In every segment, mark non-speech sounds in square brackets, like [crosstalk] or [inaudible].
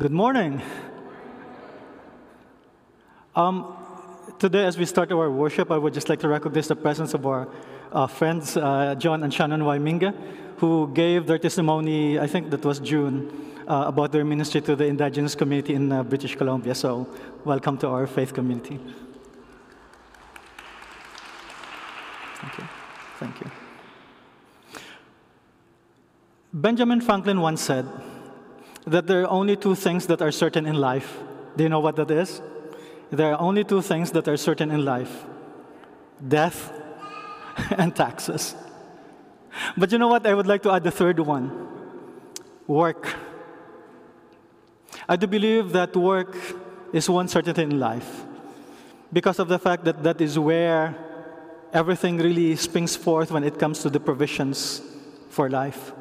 Good morning. Um, today, as we start our worship, I would just like to recognize the presence of our uh, friends, uh, John and Shannon Waiminga, who gave their testimony, I think that was June, uh, about their ministry to the indigenous community in uh, British Columbia. So, welcome to our faith community. Thank you. Thank you. Benjamin Franklin once said that there are only two things that are certain in life. Do you know what that is? There are only two things that are certain in life death [laughs] and taxes. But you know what? I would like to add the third one work. I do believe that work is one certainty in life because of the fact that that is where everything really springs forth when it comes to the provisions for life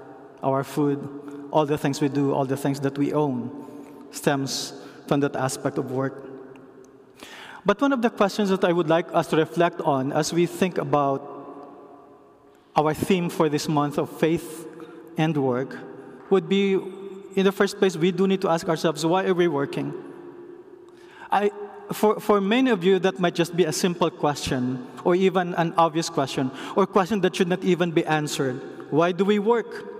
our food, all the things we do, all the things that we own stems from that aspect of work. But one of the questions that I would like us to reflect on as we think about our theme for this month of faith and work would be in the first place, we do need to ask ourselves, why are we working? I, for, for many of you, that might just be a simple question, or even an obvious question, or a question that should not even be answered. Why do we work?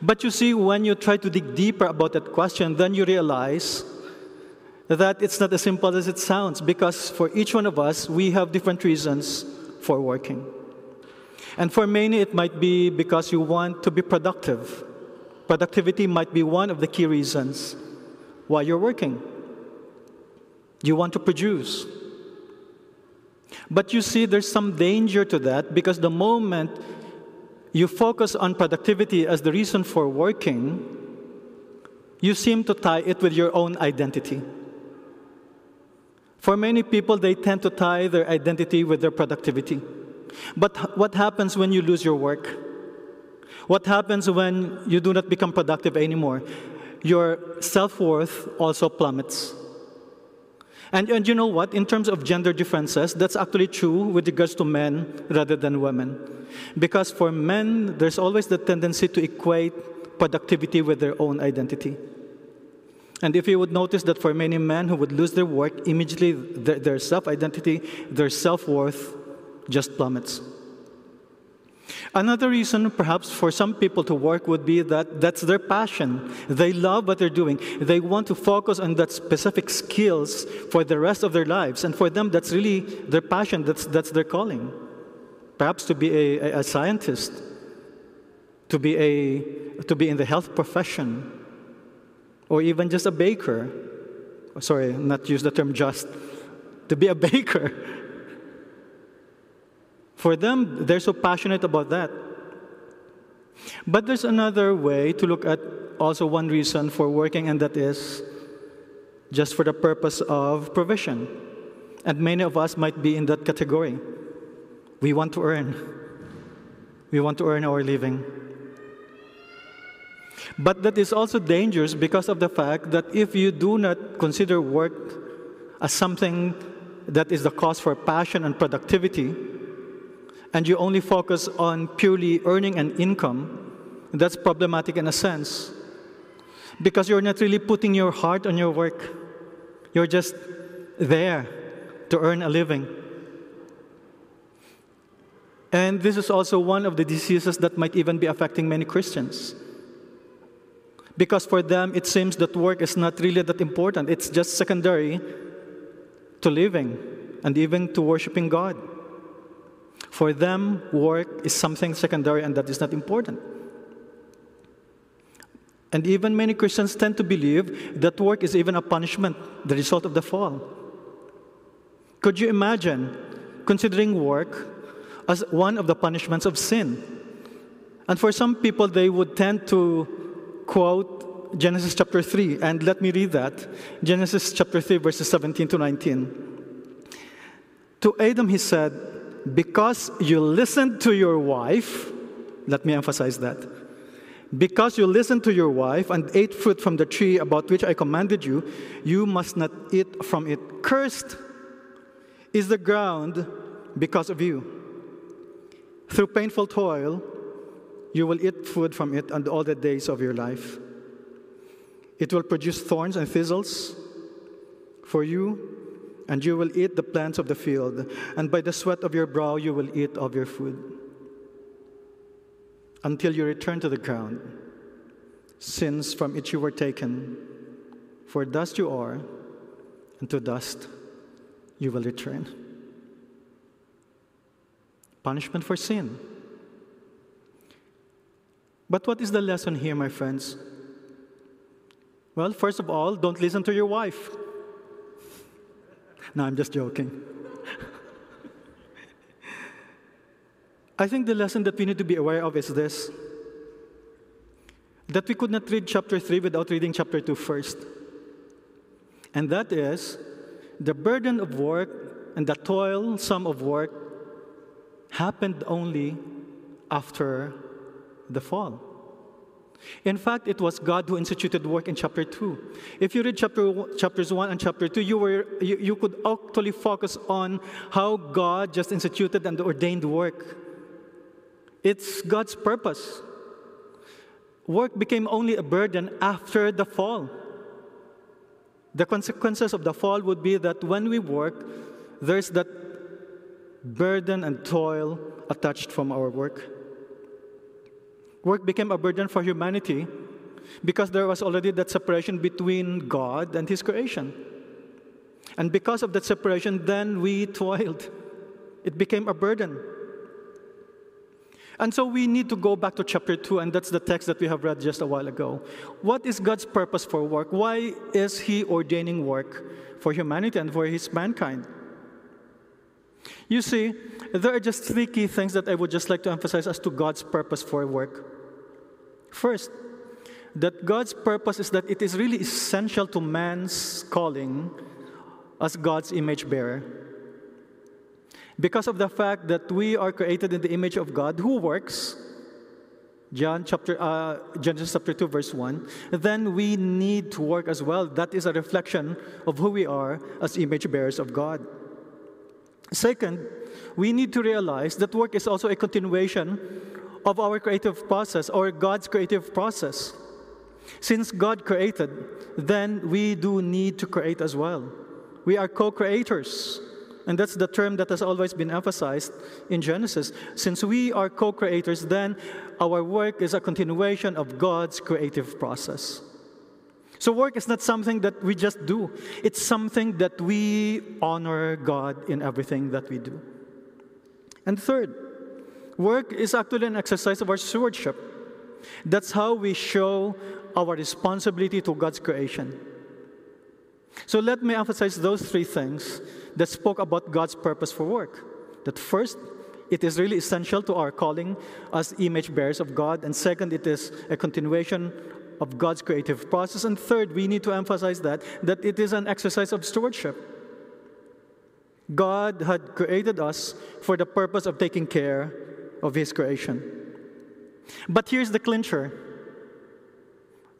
But you see, when you try to dig deeper about that question, then you realize that it's not as simple as it sounds, because for each one of us, we have different reasons for working. And for many, it might be because you want to be productive. Productivity might be one of the key reasons why you're working. You want to produce. But you see, there's some danger to that because the moment you focus on productivity as the reason for working, you seem to tie it with your own identity. For many people, they tend to tie their identity with their productivity. But what happens when you lose your work? What happens when you do not become productive anymore? Your self worth also plummets. And, and you know what? In terms of gender differences, that's actually true with regards to men rather than women. Because for men, there's always the tendency to equate productivity with their own identity. And if you would notice that for many men who would lose their work, immediately their, their self identity, their self worth just plummets. Another reason, perhaps, for some people to work would be that that's their passion. They love what they're doing. They want to focus on that specific skills for the rest of their lives. And for them, that's really their passion, that's, that's their calling. Perhaps to be a, a, scientist, to be, a, to be in the health profession, or even just a baker. Sorry, not use the term just. To be a [laughs] baker for them, they're so passionate about that. But there's another way to look at also one reason for working, and that is just for the purpose of provision. And many of us might be in that category. We want to earn, we want to earn our living. But that is also dangerous because of the fact that if you do not consider work as something that is the cause for passion and productivity, and you only focus on purely earning an income, that's problematic in a sense. Because you're not really putting your heart on your work. You're just there to earn a living. And this is also one of the diseases that might even be affecting many Christians. Because for them, it seems that work is not really that important, it's just secondary to living and even to worshiping God. For them, work is something secondary and that is not important. And even many Christians tend to believe that work is even a punishment, the result of the fall. Could you imagine considering work as one of the punishments of sin? And for some people, they would tend to quote Genesis chapter 3, and let me read that Genesis chapter 3, verses 17 to 19. To Adam, he said, because you listened to your wife, let me emphasize that. Because you listened to your wife and ate fruit from the tree about which I commanded you, you must not eat from it. Cursed is the ground because of you. Through painful toil, you will eat food from it and all the days of your life. It will produce thorns and thistles for you, and you will eat the plants of the field, and by the sweat of your brow you will eat of your food until you return to the ground, since from it you were taken. For dust you are, and to dust you will return. Punishment for sin. But what is the lesson here, my friends? Well, first of all, don't listen to your wife. No, I'm just joking. [laughs] I think the lesson that we need to be aware of is this that we could not read chapter 3 without reading chapter 2 first. And that is the burden of work and the toil, some of work, happened only after the fall. In fact, it was God who instituted work in chapter 2. If you read chapter, chapters 1 and chapter 2, you, were, you, you could actually focus on how God just instituted and ordained work. It's God's purpose. Work became only a burden after the fall. The consequences of the fall would be that when we work, there's that burden and toil attached from our work. Work became a burden for humanity because there was already that separation between God and His creation. And because of that separation, then we toiled. It became a burden. And so we need to go back to chapter 2, and that's the text that we have read just a while ago. What is God's purpose for work? Why is He ordaining work for humanity and for His mankind? You see, there are just three key things that I would just like to emphasize as to God's purpose for work. First, that God's purpose is that it is really essential to man's calling as God's image bearer because of the fact that we are created in the image of God who works, John chapter, uh, Genesis chapter 2, verse 1, then we need to work as well. That is a reflection of who we are as image bearers of God. Second, we need to realize that work is also a continuation of our creative process or God's creative process. Since God created, then we do need to create as well. We are co creators. And that's the term that has always been emphasized in Genesis. Since we are co creators, then our work is a continuation of God's creative process. So, work is not something that we just do, it's something that we honor God in everything that we do. And third, work is actually an exercise of our stewardship. That's how we show our responsibility to God's creation. So, let me emphasize those three things that spoke about God's purpose for work. That first, it is really essential to our calling as image bearers of God. And second, it is a continuation of God's creative process. And third, we need to emphasize that, that it is an exercise of stewardship. God had created us for the purpose of taking care of His creation. But here's the clincher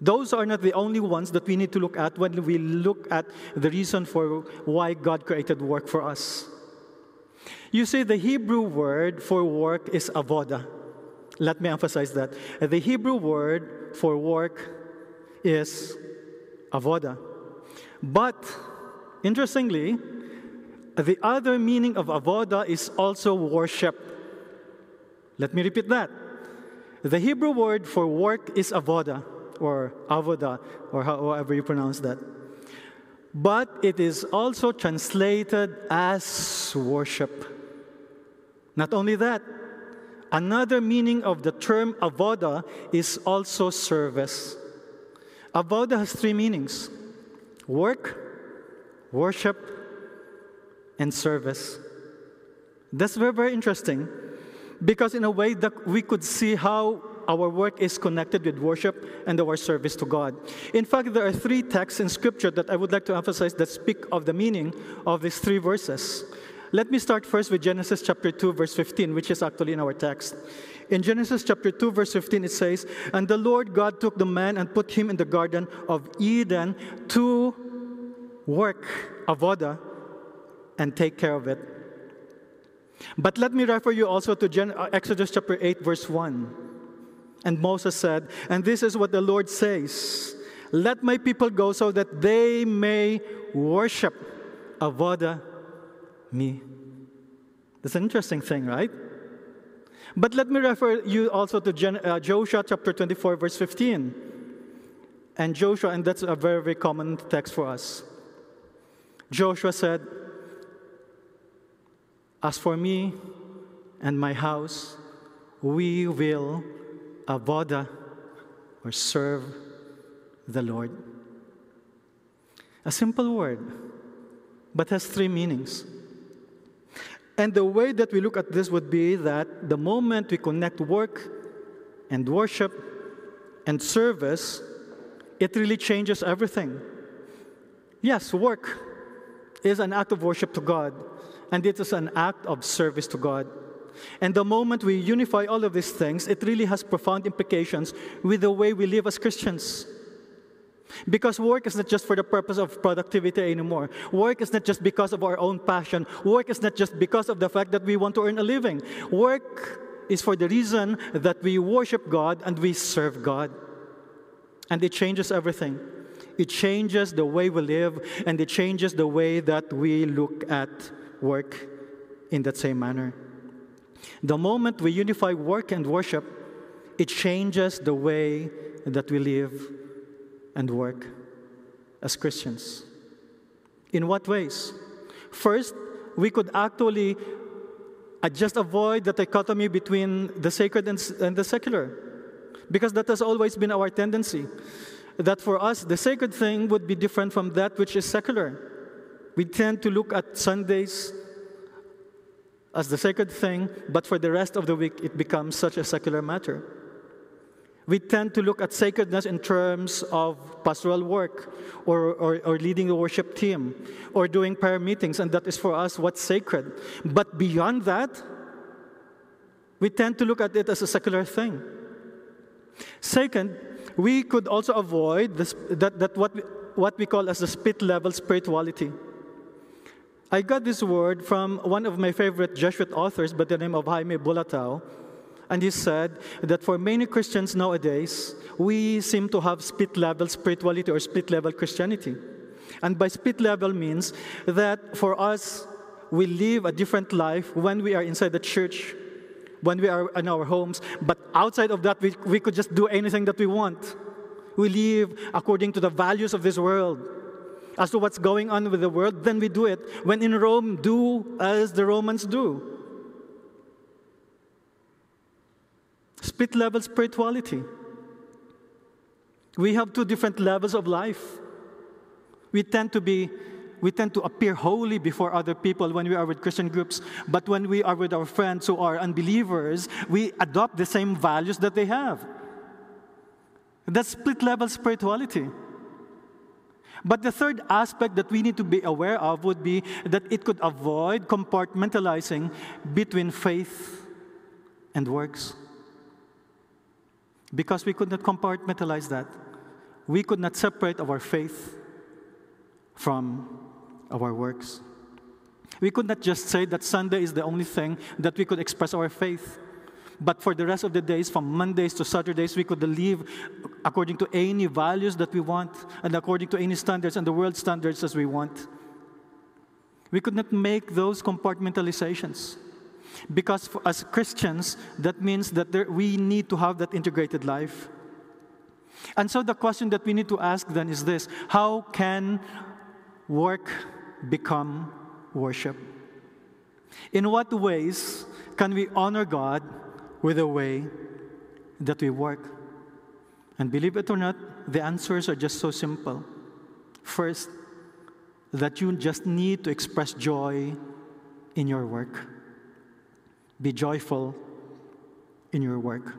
those are not the only ones that we need to look at when we look at the reason for why God created work for us. You see, the Hebrew word for work is avoda. Let me emphasize that. The Hebrew word for work is avoda. But, interestingly, the other meaning of avoda is also worship. Let me repeat that. The Hebrew word for work is avoda or avoda, or however you pronounce that. But it is also translated as worship. Not only that, another meaning of the term avoda is also service. Avoda has three meanings work, worship, and service. That's very, very interesting because, in a way, that we could see how our work is connected with worship and our service to God. In fact, there are three texts in Scripture that I would like to emphasize that speak of the meaning of these three verses. Let me start first with Genesis chapter 2, verse 15, which is actually in our text. In Genesis chapter 2, verse 15, it says, And the Lord God took the man and put him in the garden of Eden to work, avoda, and take care of it. But let me refer you also to Gen- uh, Exodus chapter 8, verse 1. And Moses said, And this is what the Lord says Let my people go so that they may worship Avoda me. That's an interesting thing, right? But let me refer you also to Gen- uh, Joshua chapter 24, verse 15. And Joshua, and that's a very, very common text for us. Joshua said, As for me and my house, we will avoda or serve the Lord. A simple word, but has three meanings. And the way that we look at this would be that the moment we connect work and worship and service, it really changes everything. Yes, work is an act of worship to God, and it is an act of service to God. And the moment we unify all of these things, it really has profound implications with the way we live as Christians. Because work is not just for the purpose of productivity anymore. Work is not just because of our own passion. Work is not just because of the fact that we want to earn a living. Work is for the reason that we worship God and we serve God. And it changes everything. It changes the way we live and it changes the way that we look at work in that same manner. The moment we unify work and worship, it changes the way that we live and work as Christians. In what ways? First, we could actually just avoid the dichotomy between the sacred and, and the secular, because that has always been our tendency. That for us, the sacred thing would be different from that which is secular. We tend to look at Sundays as the sacred thing, but for the rest of the week, it becomes such a secular matter we tend to look at sacredness in terms of pastoral work or, or, or, leading the worship team or doing prayer meetings, and that is for us what's sacred. But beyond that, we tend to look at it as a secular thing. Second, we could also avoid this, that, that what, we, what we call as the split level spirituality. I got this word from one of my favorite Jesuit authors by the name of Jaime Bulatao and he said that for many Christians nowadays, we seem to have split level spirituality or split level Christianity. And by split level means that for us, we live a different life when we are inside the church, when we are in our homes, but outside of that, we, we could just do anything that we want. We live according to the values of this world. As to what's going on with the world, then we do it. When in Rome, do as the Romans do. split level spirituality. We have two different levels of life. We tend to be we tend to appear holy before other people when we are with Christian groups, but when we are with our friends who are unbelievers, we adopt the same values that they have. That's split level spirituality. But the third aspect that we need to be aware of would be that it could avoid compartmentalizing between faith and works. Because we could not compartmentalize that. We could not separate our faith from our works. We could not just say that Sunday is the only thing that we could express our faith. But for the rest of the days, from Mondays to Saturdays, we could live according to any values that we want and according to any standards and the world standards as we want. We could not make those compartmentalizations. Because for, as Christians, that means that there, we need to have that integrated life. And so the question that we need to ask then is this How can work become worship? In what ways can we honor God with the way that we work? And believe it or not, the answers are just so simple. First, that you just need to express joy in your work. Be joyful in your work.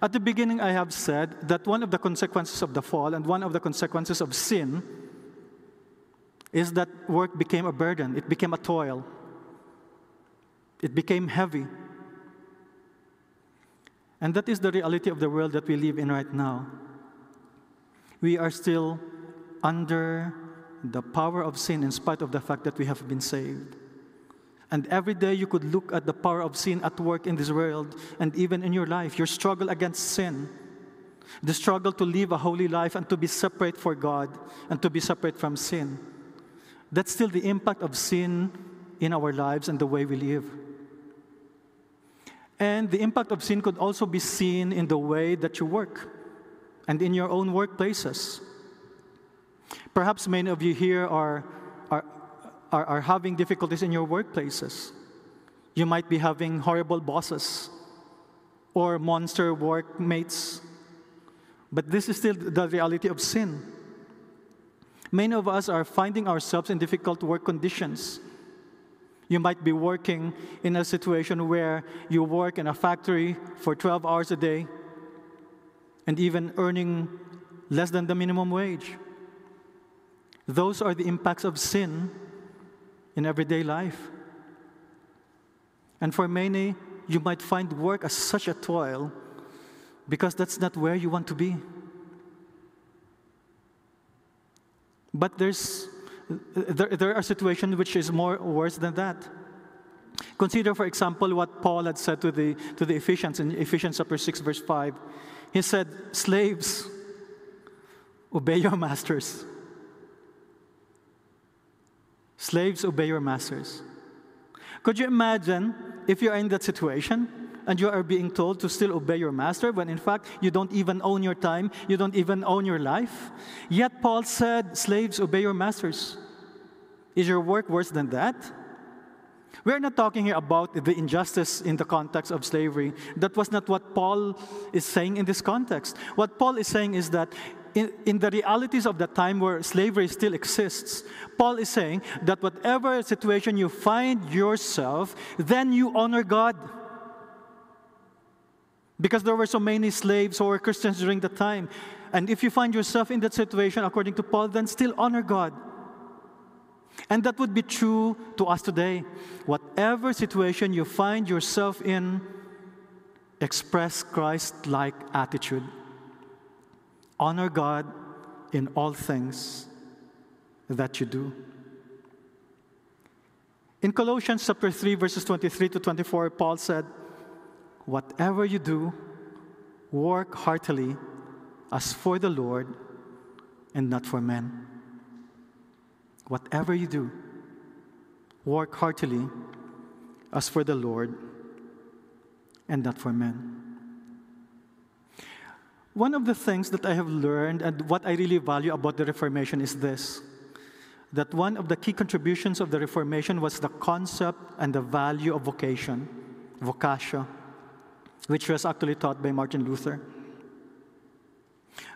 At the beginning, I have said that one of the consequences of the fall and one of the consequences of sin is that work became a burden, it became a toil, it became heavy. And that is the reality of the world that we live in right now. We are still under the power of sin in spite of the fact that we have been saved. And every day you could look at the power of sin at work in this world and even in your life, your struggle against sin. the struggle to live a holy life and to be separate for God and to be separate from sin. That's still the impact of sin in our lives and the way we live. And the impact of sin could also be seen in the way that you work and in your own workplaces. Perhaps many of you here are, are, are, are having difficulties in your workplaces. You might be having horrible bosses or monster workmates. But this is still the reality of sin. Many of us are finding ourselves in difficult work conditions. You might be working in a situation where you work in a factory for 12 hours a day and even earning less than the minimum wage. Those are the impacts of sin in everyday life. And for many, you might find work as such a toil because that's not where you want to be. But there's, there, there are situations which is more worse than that. Consider, for example, what Paul had said to the, to the Ephesians in Ephesians chapter 6, verse 5. He said, Slaves, obey your masters. Slaves, obey your masters. Could you imagine if you are in that situation and you are being told to still obey your master when in fact you don't even own your time, you don't even own your life? Yet Paul said, Slaves, obey your masters. Is your work worse than that? We're not talking here about the injustice in the context of slavery. That was not what Paul is saying in this context. What Paul is saying is that in, in, the realities of the time where slavery still exists, Paul is saying that whatever situation you find yourself, then you honor God. Because there were so many slaves who were Christians during the time. And if you find yourself in that situation, according to Paul, then still honor God. And that would be true to us today. Whatever situation you find yourself in, express Christ like attitude. Honor God in all things that you do. In Colossians chapter 3 verses 23 to 24 Paul said, "Whatever you do, work heartily as for the Lord and not for men." Whatever you do, work heartily as for the Lord and not for men. One of the things that I have learned and what I really value about the Reformation is this that one of the key contributions of the Reformation was the concept and the value of vocation, vocatio, which was actually taught by Martin Luther.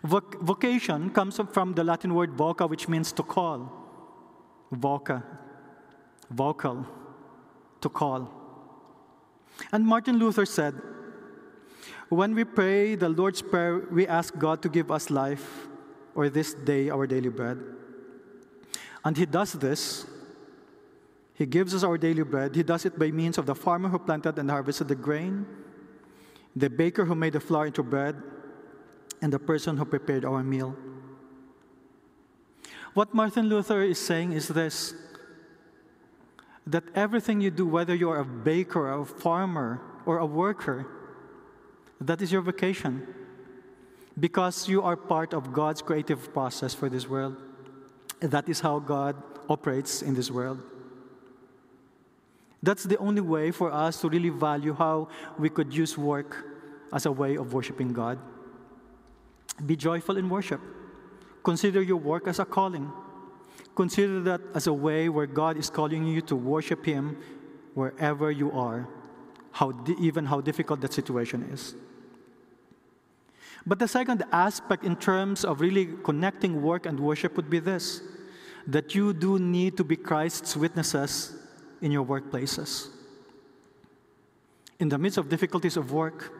Voc- vocation comes from the Latin word voca, which means to call voca, vocal, to call. And Martin Luther said, when we pray the Lord's Prayer, we ask God to give us life or this day our daily bread. And He does this. He gives us our daily bread. He does it by means of the farmer who planted and harvested the grain, the baker who made the flour into bread, and the person who prepared our meal. What Martin Luther is saying is this that everything you do, whether you are a baker, a farmer, or a worker, that is your vocation. Because you are part of God's creative process for this world. That is how God operates in this world. That's the only way for us to really value how we could use work as a way of worshiping God. Be joyful in worship. Consider your work as a calling. Consider that as a way where God is calling you to worship Him wherever you are, how di- even how difficult that situation is. But the second aspect, in terms of really connecting work and worship, would be this that you do need to be Christ's witnesses in your workplaces. In the midst of difficulties of work,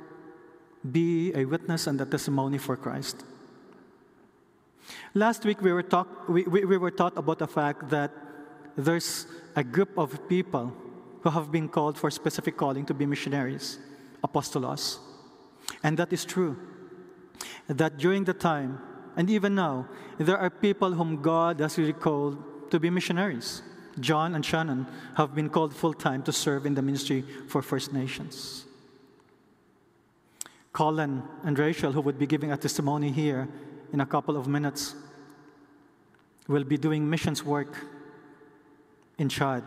be a witness and a testimony for Christ. Last week, we were, talk, we, we, we were taught about the fact that there's a group of people who have been called for specific calling to be missionaries, apostolos. And that is true. That during the time, and even now, there are people whom God has really called to be missionaries. John and Shannon have been called full time to serve in the ministry for First Nations. Colin and Rachel, who would be giving a testimony here in a couple of minutes, will be doing missions work in Chad.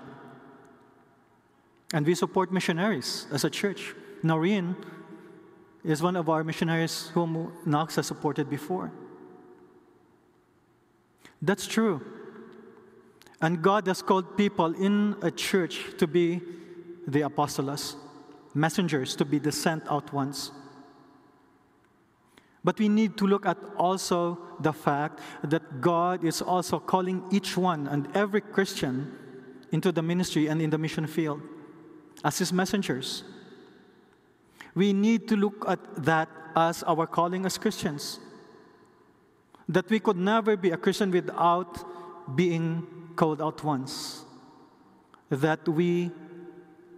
And we support missionaries as a church. Noreen is one of our missionaries whom Knox has supported before. That's true. And God has called people in a church to be the apostolos, messengers, to be the sent out ones. But we need to look at also the fact that God is also calling each one and every Christian into the ministry and in the mission field as his messengers. We need to look at that as our calling as Christians. That we could never be a Christian without being called out once. That we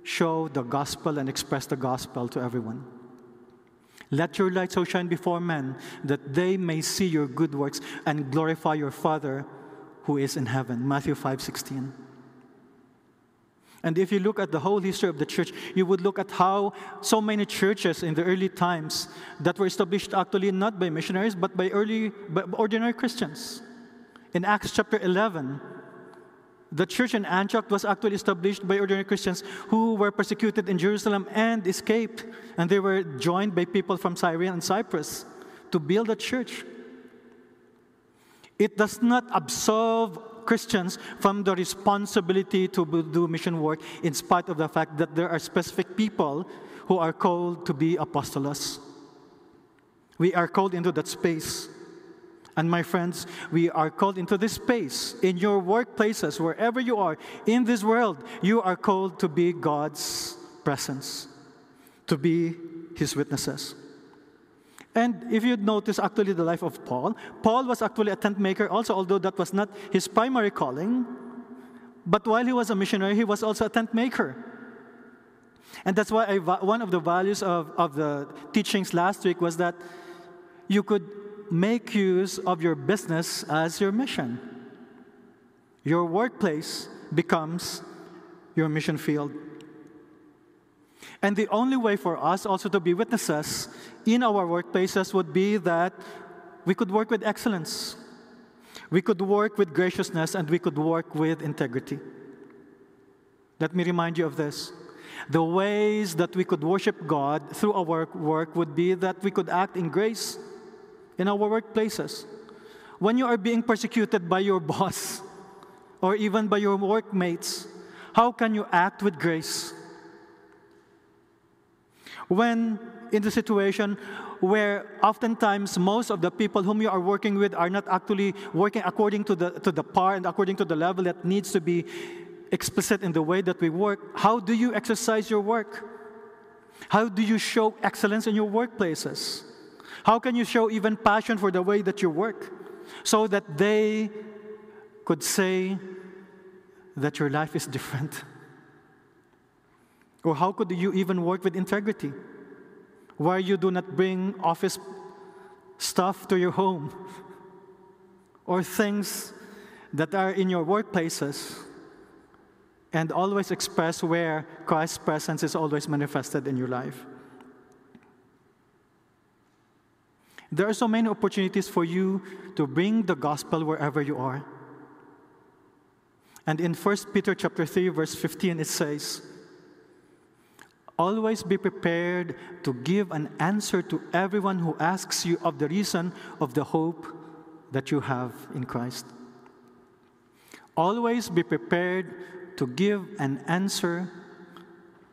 show the gospel and express the gospel to everyone. Let your light so shine before men that they may see your good works and glorify your Father who is in heaven. Matthew 5 16. And if you look at the whole history of the church, you would look at how so many churches in the early times that were established actually not by missionaries, but by early, by ordinary Christians. In Acts chapter 11, the church in Antioch was actually established by ordinary Christians who were persecuted in Jerusalem and escaped. And they were joined by people from Syria and Cyprus to build a church. It does not absolve Christians from the responsibility to do mission work, in spite of the fact that there are specific people who are called to be apostolos. We are called into that space. And my friends, we are called into this space in your workplaces, wherever you are in this world. You are called to be God's presence, to be His witnesses. And if you notice actually the life of Paul, Paul was actually a tent maker also, although that was not his primary calling. But while he was a missionary, he was also a tent maker. And that's why I, one of the values of, of the teachings last week was that you could make use of your business as your mission. Your workplace becomes your mission field. And the only way for us also to be witnesses in our workplaces would be that we could work with excellence, we could work with graciousness, and we could work with integrity. Let me remind you of this. The ways that we could worship God through our work would be that we could act in grace in our workplaces. When you are being persecuted by your [laughs] boss or even by your workmates, how can you act with grace? When in the situation where oftentimes most of the people whom you are working with are not actually working according to the, to the par and according to the level that needs to be explicit in the way that we work, how do you exercise your work? How do you show excellence in your workplaces? How can you show even passion for the way that you work so that they could say that your life is different? Or how could you even work with integrity where you do not bring office stuff to your home or things that are in your workplaces and always express where Christ's presence is always manifested in your life? There are so many opportunities for you to bring the gospel wherever you are. And in 1 Peter chapter 3 verse 15 it says, Always be prepared to give an answer to everyone who asks you of the reason of the hope that you have in Christ. Always be prepared to give an answer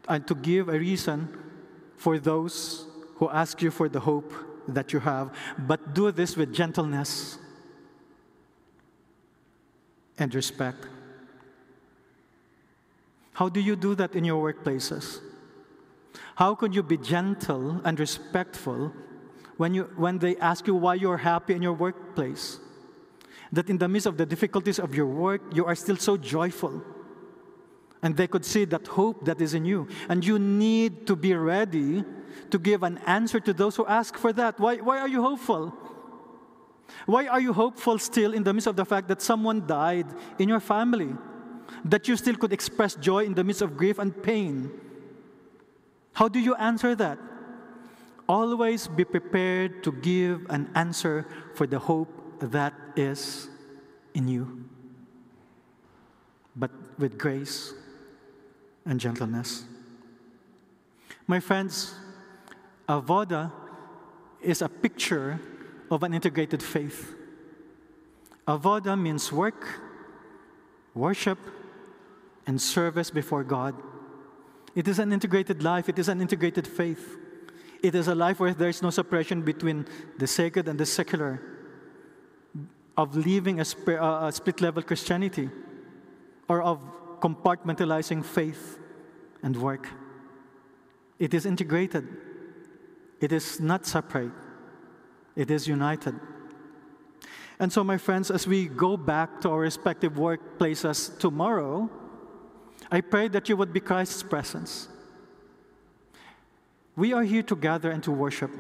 and to give a reason for those who ask you for the hope that you have, but do this with gentleness and respect. How do you do that in your workplaces? How can you be gentle and respectful when, you, when they ask you why you're happy in your workplace? That in the midst of the difficulties of your work, you are still so joyful. And they could see that hope that is in you. And you need to be ready to give an answer to those who ask for that. Why, why are you hopeful? Why are you hopeful still in the midst of the fact that someone died in your family? That you still could express joy in the midst of grief and pain? How do you answer that? Always be prepared to give an answer for the hope that is in you, but with grace and gentleness. My friends, Avoda is a picture of an integrated faith. Avoda means work, worship, and service before God. It is an integrated life, it is an integrated faith. It is a life where there is no separation between the sacred and the secular, of living a, sp- uh, a split level Christianity, or of compartmentalizing faith and work. It is integrated, it is not separate, it is united. And so, my friends, as we go back to our respective workplaces tomorrow, I pray that you would be Christ's presence. We are here to gather and to worship.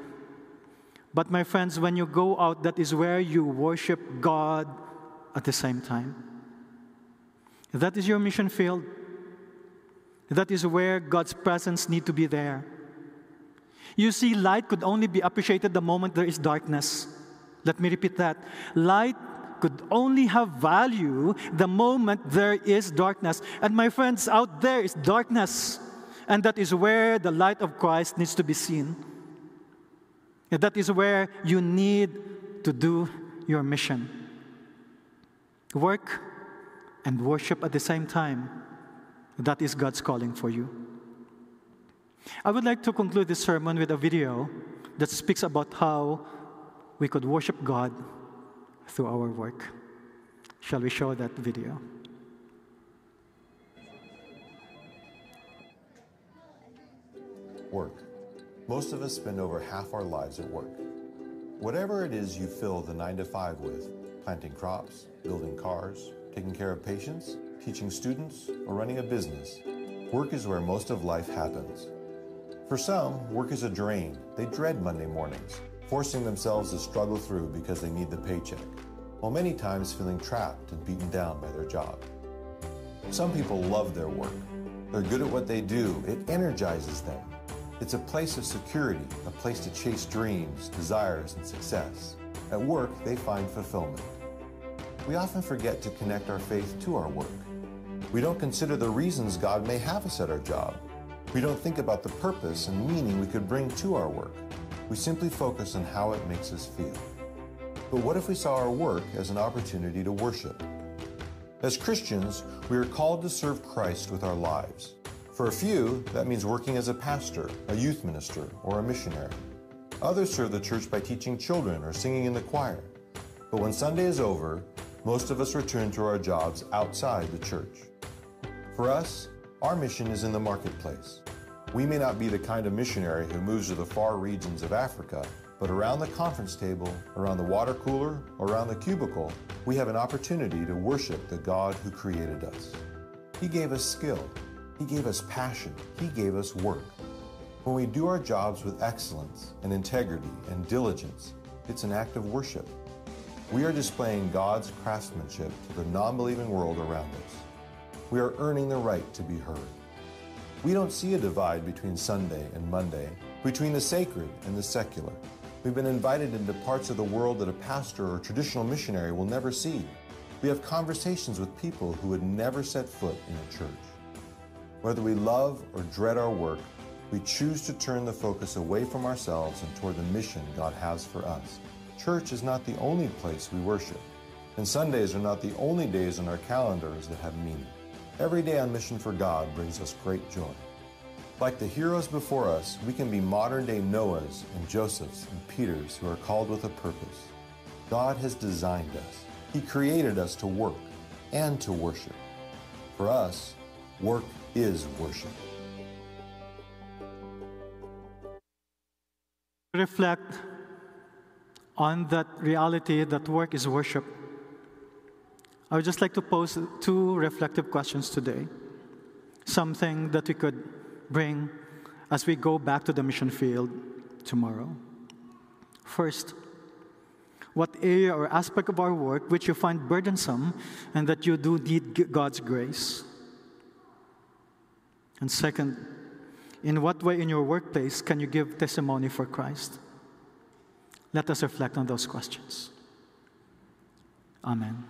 But, my friends, when you go out, that is where you worship God at the same time. That is your mission field. That is where God's presence need to be there. You see, light could only be appreciated the moment there is darkness. Let me repeat that. Light could only have value the moment there is darkness. And my friends, out there is darkness. And that is where the light of Christ needs to be seen. And that is where you need to do your mission. Work and worship at the same time. That is God's calling for you. I would like to conclude this sermon with a video that speaks about how we could worship God through our work. Shall we show that video? Work. Most of us spend over half our lives at work. Whatever it is you fill the 9 to 5 with, planting crops, building cars, taking care of patients, teaching students, or running a business, work is where most of life happens. For some, work is a drain. They dread Monday mornings, forcing themselves to struggle through because they need the paycheck, while many times feeling trapped and beaten down by their job. Some people love their work. They're good at what they do, it energizes them. It's a place of security, a place to chase dreams, desires, and success. At work, they find fulfillment. We often forget to connect our faith to our work. We don't consider the reasons God may have us at our job. We don't think about the purpose and meaning we could bring to our work. We simply focus on how it makes us feel. But what if we saw our work as an opportunity to worship? As Christians, we are called to serve Christ with our lives. For a few, that means working as a pastor, a youth minister, or a missionary. Others serve the church by teaching children or singing in the choir. But when Sunday is over, most of us return to our jobs outside the church. For us, our mission is in the marketplace. We may not be the kind of missionary who moves to the far regions of Africa, but around the conference table, around the water cooler, around the cubicle, we have an opportunity to worship the God who created us. He gave us skill, He gave us passion, He gave us work. When we do our jobs with excellence and integrity and diligence, it's an act of worship. We are displaying God's craftsmanship to the non believing world around us. We are earning the right to be heard. We don't see a divide between Sunday and Monday, between the sacred and the secular. We've been invited into parts of the world that a pastor or traditional missionary will never see. We have conversations with people who would never set foot in a church. Whether we love or dread our work, we choose to turn the focus away from ourselves and toward the mission God has for us. Church is not the only place we worship, and Sundays are not the only days on our calendars that have meaning. Every day on mission for God brings us great joy. Like the heroes before us, we can be modern day Noahs and Josephs and Peters who are called with a purpose. God has designed us. He created us to work and to worship. For us, work is worship. Reflect on that reality that work is worship. I would just like to pose two reflective questions today. Something that we could bring as we go back to the mission field tomorrow. First, what area or aspect of our work which you find burdensome and that you do need God's grace? And second, In what way in your workplace can you give testimony for Christ? Let us reflect on those questions. Amen.